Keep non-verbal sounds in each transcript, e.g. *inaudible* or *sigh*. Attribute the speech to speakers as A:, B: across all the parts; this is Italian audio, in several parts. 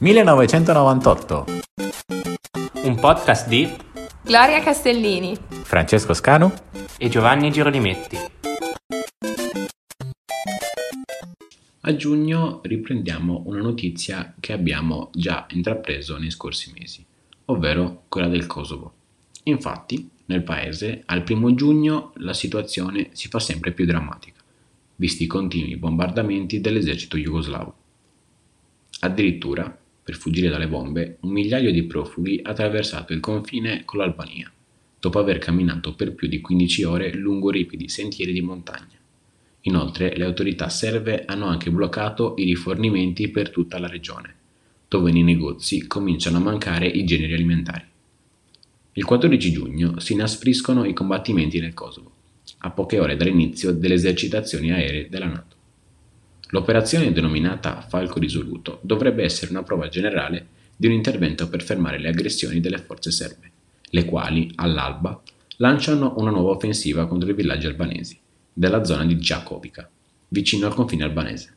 A: 1998.
B: Un podcast di
C: Gloria Castellini,
A: Francesco Scanu
B: e Giovanni Girolimetti.
D: A giugno riprendiamo una notizia che abbiamo già intrapreso nei scorsi mesi, ovvero quella del Kosovo. Infatti, nel paese, al primo giugno la situazione si fa sempre più drammatica, visti i continui bombardamenti dell'esercito jugoslavo. Addirittura, per fuggire dalle bombe, un migliaio di profughi ha attraversato il confine con l'Albania, dopo aver camminato per più di 15 ore lungo ripidi sentieri di montagna. Inoltre, le autorità serbe hanno anche bloccato i rifornimenti per tutta la regione, dove nei negozi cominciano a mancare i generi alimentari. Il 14 giugno si inaspriscono i combattimenti nel Kosovo, a poche ore dall'inizio delle esercitazioni aeree della NATO. L'operazione denominata Falco risoluto dovrebbe essere una prova generale di un intervento per fermare le aggressioni delle forze serbe, le quali, all'alba, lanciano una nuova offensiva contro i villaggi albanesi, della zona di Djakovica, vicino al confine albanese.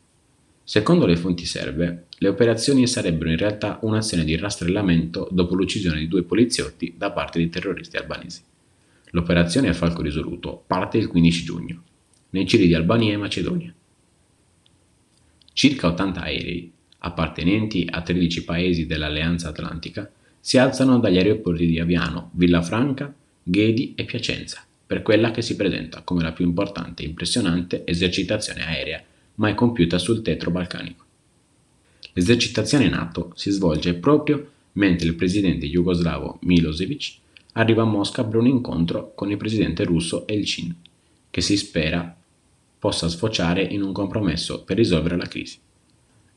D: Secondo le fonti serbe, le operazioni sarebbero in realtà un'azione di rastrellamento dopo l'uccisione di due poliziotti da parte di terroristi albanesi. L'operazione Falco Risoluto parte il 15 giugno, nei cieli di Albania e Macedonia. Circa 80 aerei, appartenenti a 13 paesi dell'Alleanza Atlantica, si alzano dagli aeroporti di Aviano, Villafranca, Ghedi e Piacenza, per quella che si presenta come la più importante e impressionante esercitazione aerea mai compiuta sul tetro balcanico. L'esercitazione NATO si svolge proprio mentre il presidente jugoslavo Milosevic arriva a Mosca per un incontro con il presidente russo Elchin, che si spera possa sfociare in un compromesso per risolvere la crisi.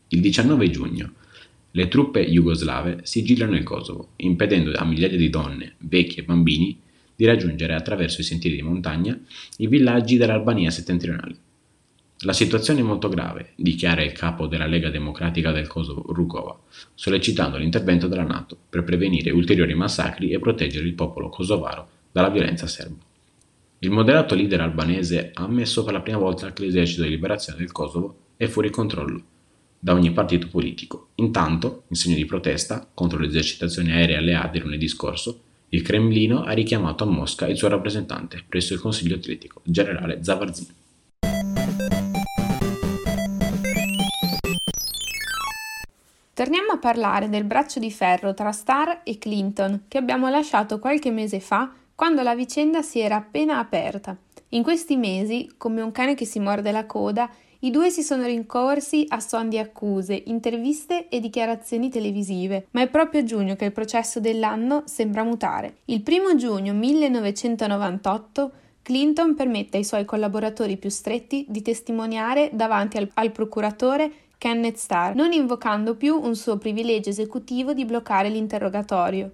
D: Il 19 giugno le truppe jugoslave sigillano il Kosovo, impedendo a migliaia di donne, vecchi e bambini di raggiungere attraverso i sentieri di montagna i villaggi dell'Albania settentrionale. La situazione è molto grave, dichiara il capo della Lega Democratica del Kosovo, Rukova, sollecitando l'intervento della Nato per prevenire ulteriori massacri e proteggere il popolo kosovaro dalla violenza serba. Il moderato leader albanese ha ammesso per la prima volta che l'esercito di liberazione del Kosovo è fuori controllo da ogni partito politico. Intanto, in segno di protesta contro le esercitazioni aeree alleate lunedì scorso, il Cremlino ha richiamato a Mosca il suo rappresentante presso il Consiglio atletico, generale Zavarzin.
C: Torniamo a parlare del braccio di ferro tra Starr e Clinton che abbiamo lasciato qualche mese fa quando la vicenda si era appena aperta. In questi mesi, come un cane che si morde la coda, i due si sono rincorsi a son di accuse, interviste e dichiarazioni televisive, ma è proprio a giugno che il processo dell'anno sembra mutare. Il primo giugno 1998 Clinton permette ai suoi collaboratori più stretti di testimoniare davanti al, al procuratore Kenneth Starr, non invocando più un suo privilegio esecutivo di bloccare l'interrogatorio.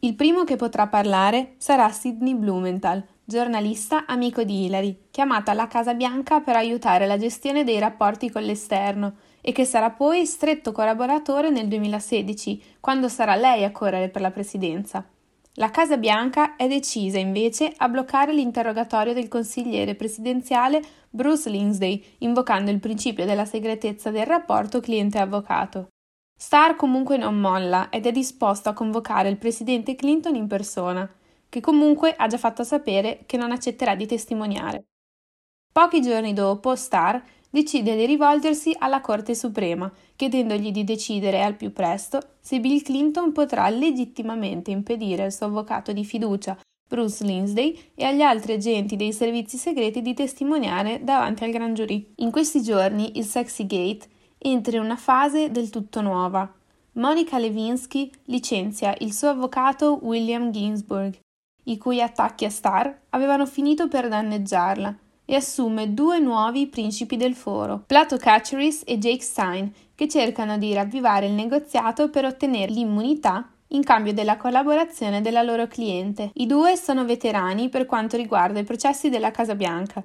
C: Il primo che potrà parlare sarà Sidney Blumenthal, giornalista amico di Hillary, chiamata alla Casa Bianca per aiutare la gestione dei rapporti con l'esterno e che sarà poi stretto collaboratore nel 2016, quando sarà lei a correre per la presidenza. La Casa Bianca è decisa invece a bloccare l'interrogatorio del consigliere presidenziale Bruce Lindsay, invocando il principio della segretezza del rapporto cliente-avvocato. Starr comunque non molla ed è disposto a convocare il presidente Clinton in persona, che comunque ha già fatto sapere che non accetterà di testimoniare. Pochi giorni dopo, Starr decide di rivolgersi alla Corte Suprema, chiedendogli di decidere al più presto se Bill Clinton potrà legittimamente impedire al suo avvocato di fiducia, Bruce Lindsay, e agli altri agenti dei servizi segreti di testimoniare davanti al gran giurì. In questi giorni il Sexy Gate entra in una fase del tutto nuova. Monica Lewinsky licenzia il suo avvocato William Ginsburg, i cui attacchi a Starr avevano finito per danneggiarla, e assume due nuovi principi del foro, Plato Caceres e Jake Stein, che cercano di ravvivare il negoziato per ottenere l'immunità in cambio della collaborazione della loro cliente. I due sono veterani per quanto riguarda i processi della Casa Bianca.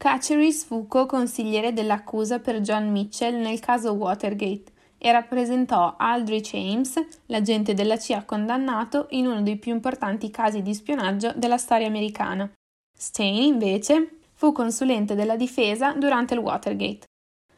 C: Caceres fu co-consigliere dell'accusa per John Mitchell nel caso Watergate e rappresentò Aldrich Ames, l'agente della CIA condannato in uno dei più importanti casi di spionaggio della storia americana. Stein, invece, fu consulente della difesa durante il Watergate.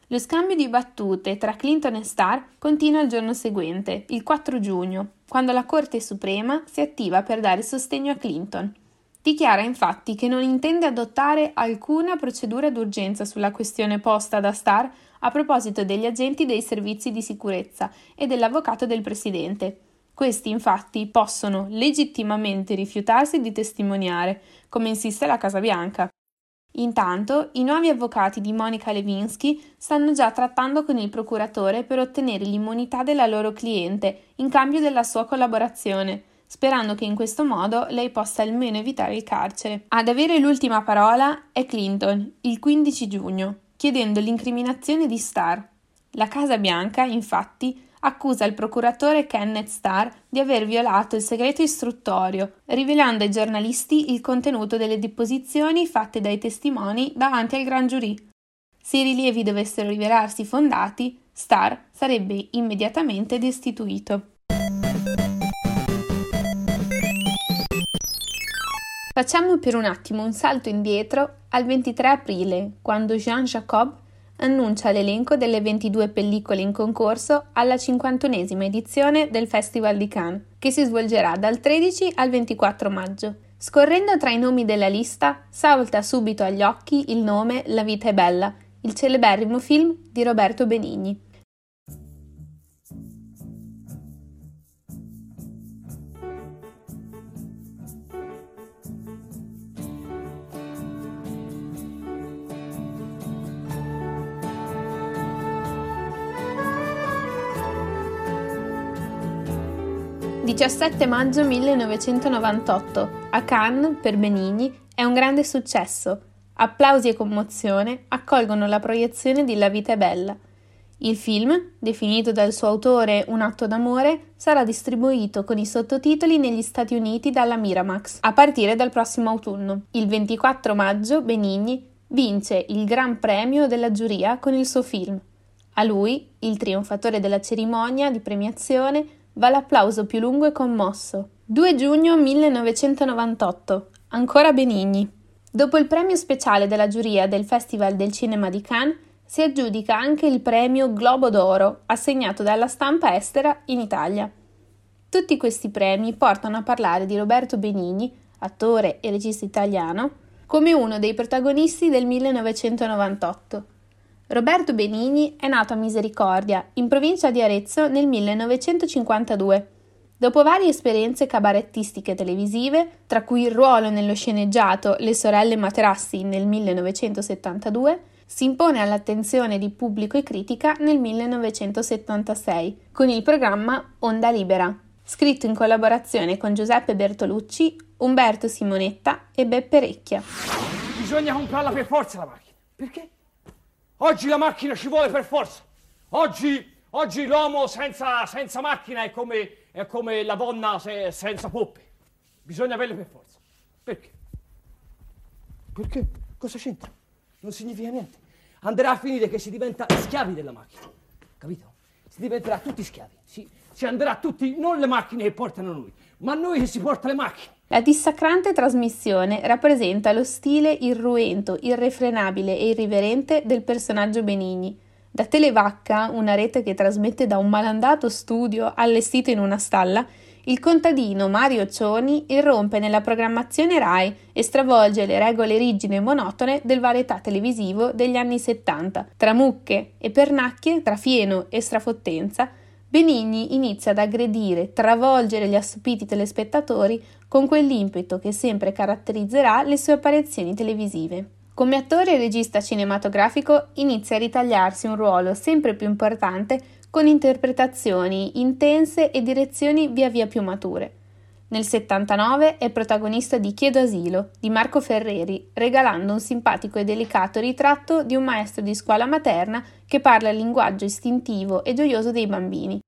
C: Lo scambio di battute tra Clinton e Starr continua il giorno seguente, il 4 giugno, quando la Corte Suprema si attiva per dare sostegno a Clinton. Dichiara infatti che non intende adottare alcuna procedura d'urgenza sulla questione posta da Starr a proposito degli agenti dei servizi di sicurezza e dell'avvocato del presidente. Questi infatti possono legittimamente rifiutarsi di testimoniare, come insiste la Casa Bianca. Intanto, i nuovi avvocati di Monica Lewinsky stanno già trattando con il procuratore per ottenere l'immunità della loro cliente in cambio della sua collaborazione, sperando che in questo modo lei possa almeno evitare il carcere. Ad avere l'ultima parola è Clinton, il 15 giugno, chiedendo l'incriminazione di Starr. La Casa Bianca, infatti, accusa il procuratore Kenneth Starr di aver violato il segreto istruttorio, rivelando ai giornalisti il contenuto delle deposizioni fatte dai testimoni davanti al gran giurì. Se i rilievi dovessero rivelarsi fondati, Starr sarebbe immediatamente destituito. Facciamo per un attimo un salto indietro al 23 aprile, quando Jean Jacob annuncia l'elenco delle 22 pellicole in concorso alla 51esima edizione del Festival di Cannes, che si svolgerà dal 13 al 24 maggio. Scorrendo tra i nomi della lista, salta subito agli occhi il nome La vita è bella, il celeberrimo film di Roberto Benigni. 17 maggio 1998, a Cannes, per Benigni, è un grande successo. Applausi e commozione accolgono la proiezione di La vita è bella. Il film, definito dal suo autore un atto d'amore, sarà distribuito con i sottotitoli negli Stati Uniti dalla Miramax a partire dal prossimo autunno. Il 24 maggio Benigni vince il Gran Premio della giuria con il suo film. A lui, il trionfatore della cerimonia di premiazione, va l'applauso più lungo e commosso. 2 giugno 1998. Ancora Benigni. Dopo il premio speciale della giuria del Festival del Cinema di Cannes, si aggiudica anche il premio Globo d'Oro, assegnato dalla stampa estera in Italia. Tutti questi premi portano a parlare di Roberto Benigni, attore e regista italiano, come uno dei protagonisti del 1998 Roberto Benigni è nato a Misericordia, in provincia di Arezzo, nel 1952. Dopo varie esperienze cabarettistiche televisive, tra cui il ruolo nello sceneggiato Le sorelle Materassi nel 1972, si impone all'attenzione di pubblico e critica nel 1976 con il programma Onda Libera, scritto in collaborazione con Giuseppe Bertolucci, Umberto Simonetta e Beppe Recchia.
A: Bisogna comprarla per forza la macchina. Perché? Oggi la macchina ci vuole per forza. Oggi, oggi l'uomo senza, senza, macchina è come, è come la donna se, senza poppe. Bisogna averle per forza. Perché? Perché? Cosa c'entra? Non significa niente. Andrà a finire che si diventa schiavi della macchina. Capito? Si diventerà tutti schiavi. Si, si andrà tutti, non le macchine che portano noi, ma noi che si porta le macchine.
C: La dissacrante trasmissione rappresenta lo stile irruento, irrefrenabile e irriverente del personaggio Benigni. Da Televacca, una rete che trasmette da un malandato studio allestito in una stalla, il contadino Mario Cioni irrompe nella programmazione RAI e stravolge le regole rigide e monotone del varietà televisivo degli anni 70. Tra mucche e pernacchie, tra fieno e strafottenza, Benigni inizia ad aggredire, travolgere gli assopiti telespettatori con quell'impeto che sempre caratterizzerà le sue apparizioni televisive. Come attore e regista cinematografico inizia a ritagliarsi un ruolo sempre più importante con interpretazioni intense e direzioni via via più mature. Nel 79 è protagonista di Chiedo asilo di Marco Ferreri, regalando un simpatico e delicato ritratto di un maestro di scuola materna che parla il linguaggio istintivo e gioioso dei bambini.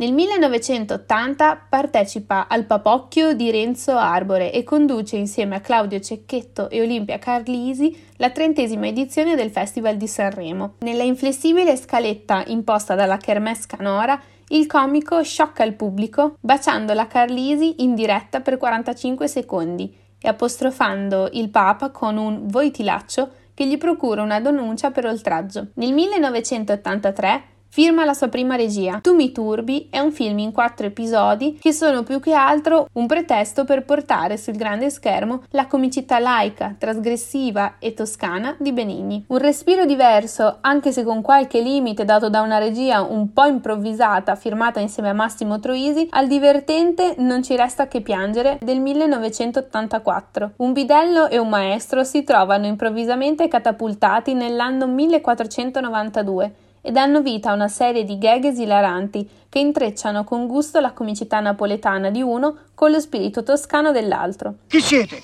C: Nel 1980 partecipa al Papocchio di Renzo Arbore e conduce insieme a Claudio Cecchetto e Olimpia Carlisi la trentesima edizione del Festival di Sanremo. Nella inflessibile scaletta imposta dalla Kermesse Canora il comico sciocca il pubblico baciando la Carlisi in diretta per 45 secondi e apostrofando il Papa con un voi che gli procura una denuncia per oltraggio. Nel 1983 Firma la sua prima regia. Tu mi turbi è un film in quattro episodi che sono più che altro un pretesto per portare sul grande schermo la comicità laica, trasgressiva e toscana di Benigni. Un respiro diverso, anche se con qualche limite dato da una regia un po' improvvisata firmata insieme a Massimo Troisi, al divertente non ci resta che piangere del 1984. Un bidello e un maestro si trovano improvvisamente catapultati nell'anno 1492 e danno vita a una serie di gag esilaranti che intrecciano con gusto la comicità napoletana di uno con lo spirito toscano dell'altro.
E: Chi siete?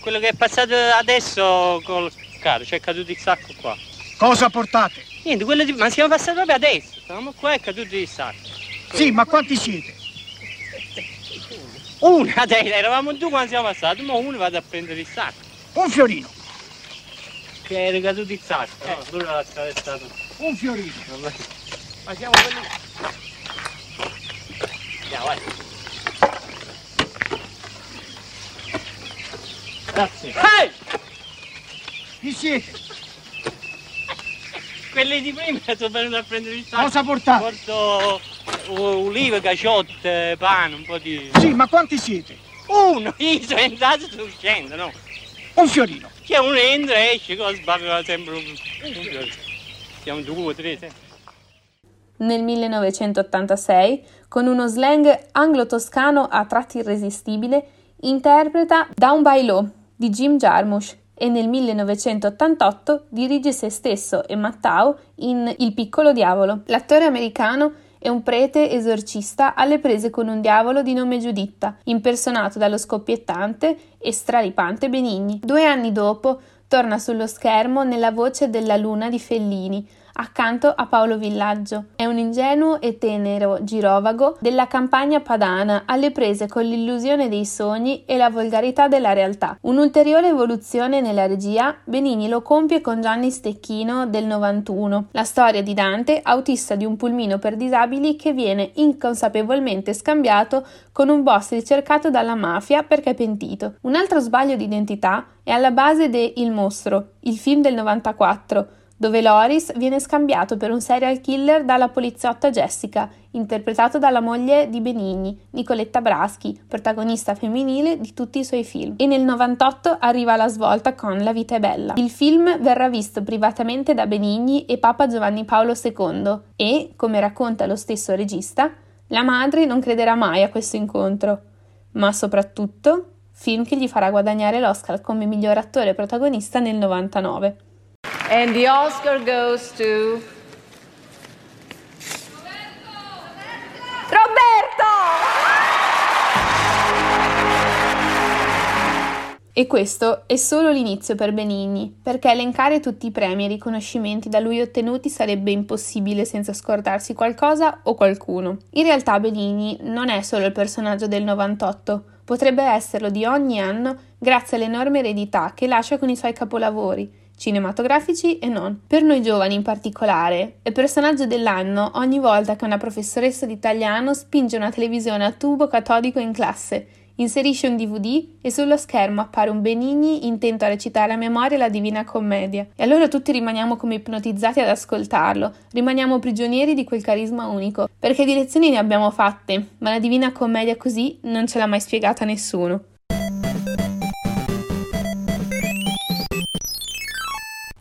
F: Quello che è passato adesso col carro, c'è caduto il sacco qua.
E: Cosa portate?
F: Niente, quello di... ma siamo passati proprio adesso, stavamo qua e è caduto il sacco.
E: Sì, ma quanti siete?
F: Uno adesso, eravamo due quando siamo passati, ma uno vado a prendere il sacco.
E: Un fiorino.
F: Che era caduto il sacco, no? Lui l'ha attraversato.
E: Un fiorino.
F: Vabbè. Ma siamo quelli... Andiamo, vai. Grazie. Ehi!
E: Chi siete?
F: Quelli di prima sono venuti a prendere il sacco.
E: Cosa portate?
F: Porto uh, ulive, caciotte, pane, un po' di...
E: Sì, ma quanti siete?
F: Uno, *laughs* io sono entrato e sto uscendo, no?
E: Un fiorino.
F: Che uno entra e esce, cosa sbarra sempre un... un... Siamo due, tre, sempre.
C: Nel 1986, con uno slang anglo-toscano a tratti irresistibile, interpreta Down by Law di Jim Jarmusch e nel 1988 dirige se stesso e Mattao in Il piccolo diavolo. L'attore americano è un prete esorcista alle prese con un diavolo di nome Giuditta, impersonato dallo scoppiettante e straripante Benigni. Due anni dopo torna sullo schermo nella voce della luna di Fellini, accanto a Paolo Villaggio. È un ingenuo e tenero girovago della campagna padana alle prese con l'illusione dei sogni e la volgarità della realtà. Un'ulteriore evoluzione nella regia Benigni lo compie con Gianni Stecchino del 91, la storia di Dante, autista di un pulmino per disabili che viene inconsapevolmente scambiato con un boss ricercato dalla mafia perché pentito. Un altro sbaglio di identità è alla base de Il mostro, il film del 94, dove Loris viene scambiato per un serial killer dalla poliziotta Jessica, interpretato dalla moglie di Benigni, Nicoletta Braschi, protagonista femminile di tutti i suoi film. E nel 98 arriva la svolta con La vita è bella. Il film verrà visto privatamente da Benigni e Papa Giovanni Paolo II e, come racconta lo stesso regista, la madre non crederà mai a questo incontro, ma soprattutto film che gli farà guadagnare l'Oscar come miglior attore protagonista nel 99.
G: And the Oscar goes to
C: E questo è solo l'inizio per Benigni, perché elencare tutti i premi e riconoscimenti da lui ottenuti sarebbe impossibile senza scordarsi qualcosa o qualcuno. In realtà Benigni non è solo il personaggio del 98, potrebbe esserlo di ogni anno grazie all'enorme eredità che lascia con i suoi capolavori, cinematografici e non. Per noi giovani in particolare, è personaggio dell'anno ogni volta che una professoressa di italiano spinge una televisione a tubo catodico in classe, inserisce un DVD e sullo schermo appare un Benigni intento a recitare a memoria la Divina Commedia. E allora tutti rimaniamo come ipnotizzati ad ascoltarlo, rimaniamo prigionieri di quel carisma unico, perché di lezioni ne abbiamo fatte, ma la Divina Commedia così non ce l'ha mai spiegata nessuno.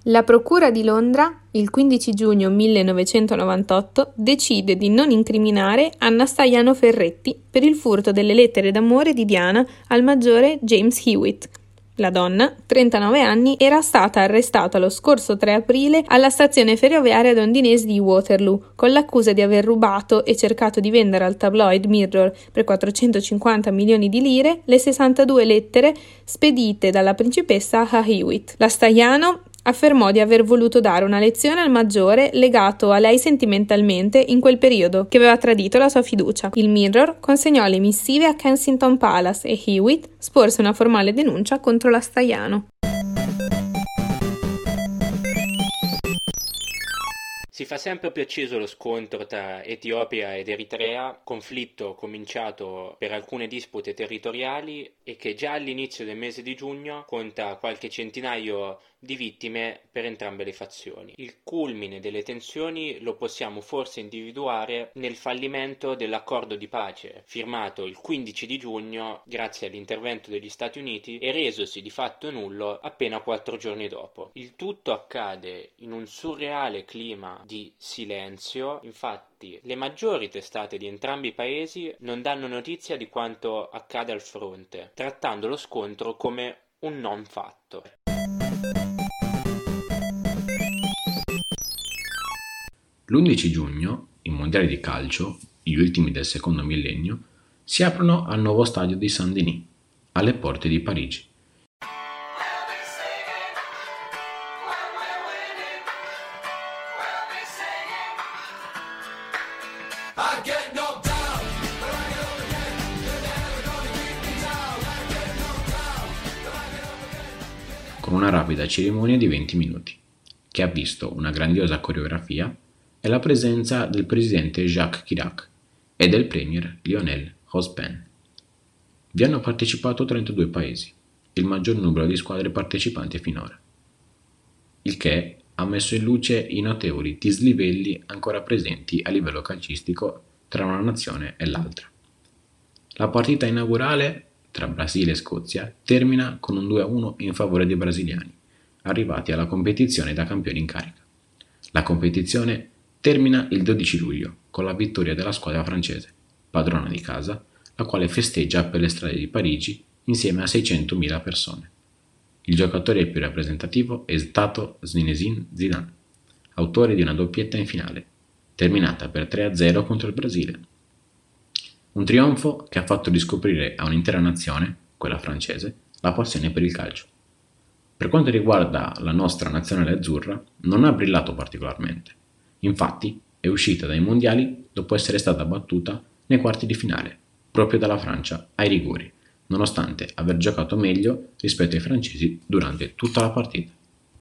C: La Procura di Londra, il 15 giugno 1998, decide di non incriminare Anna Staiano Ferretti per il furto delle lettere d'amore di Diana al maggiore James Hewitt. La donna, 39 anni, era stata arrestata lo scorso 3 aprile alla stazione ferroviaria londinese di Waterloo con l'accusa di aver rubato e cercato di vendere al tabloid Mirror per 450 milioni di lire le 62 lettere spedite dalla principessa a Hewitt. La Staiano affermò di aver voluto dare una lezione al maggiore legato a lei sentimentalmente in quel periodo, che aveva tradito la sua fiducia. Il Mirror consegnò le missive a Kensington Palace e Hewitt sporse una formale denuncia contro la Staiano.
B: Si fa sempre più acceso lo scontro tra Etiopia ed Eritrea, conflitto cominciato per alcune dispute territoriali e che già all'inizio del mese di giugno conta qualche centinaio di vittime per entrambe le fazioni. Il culmine delle tensioni lo possiamo forse individuare nel fallimento dell'accordo di pace firmato il 15 di giugno grazie all'intervento degli Stati Uniti e resosi di fatto nullo appena quattro giorni dopo. Il tutto accade in un surreale clima di silenzio, infatti le maggiori testate di entrambi i paesi non danno notizia di quanto accade al fronte, trattando lo scontro come un non fatto.
D: L'11 giugno, i mondiali di calcio, gli ultimi del secondo millennio, si aprono al nuovo stadio di Saint-Denis, alle porte di Parigi. con una rapida cerimonia di 20 minuti, che ha visto una grandiosa coreografia e la presenza del presidente Jacques Chirac e del premier Lionel Jospin. Vi hanno partecipato 32 paesi, il maggior numero di squadre partecipanti finora, il che ha messo in luce i notevoli dislivelli ancora presenti a livello calcistico tra una nazione e l'altra. La partita inaugurale tra Brasile e Scozia termina con un 2-1 in favore dei brasiliani, arrivati alla competizione da campioni in carica. La competizione termina il 12 luglio con la vittoria della squadra francese, padrona di casa, la quale festeggia per le strade di Parigi insieme a 600.000 persone. Il giocatore più rappresentativo è stato Zinedine Zidane, autore di una doppietta in finale, terminata per 3-0 contro il Brasile. Un trionfo che ha fatto riscoprire a un'intera nazione, quella francese, la passione per il calcio. Per quanto riguarda la nostra nazionale azzurra, non ha brillato particolarmente. Infatti, è uscita dai mondiali dopo essere stata battuta nei quarti di finale, proprio dalla Francia ai rigori, nonostante aver giocato meglio rispetto ai francesi durante tutta la partita.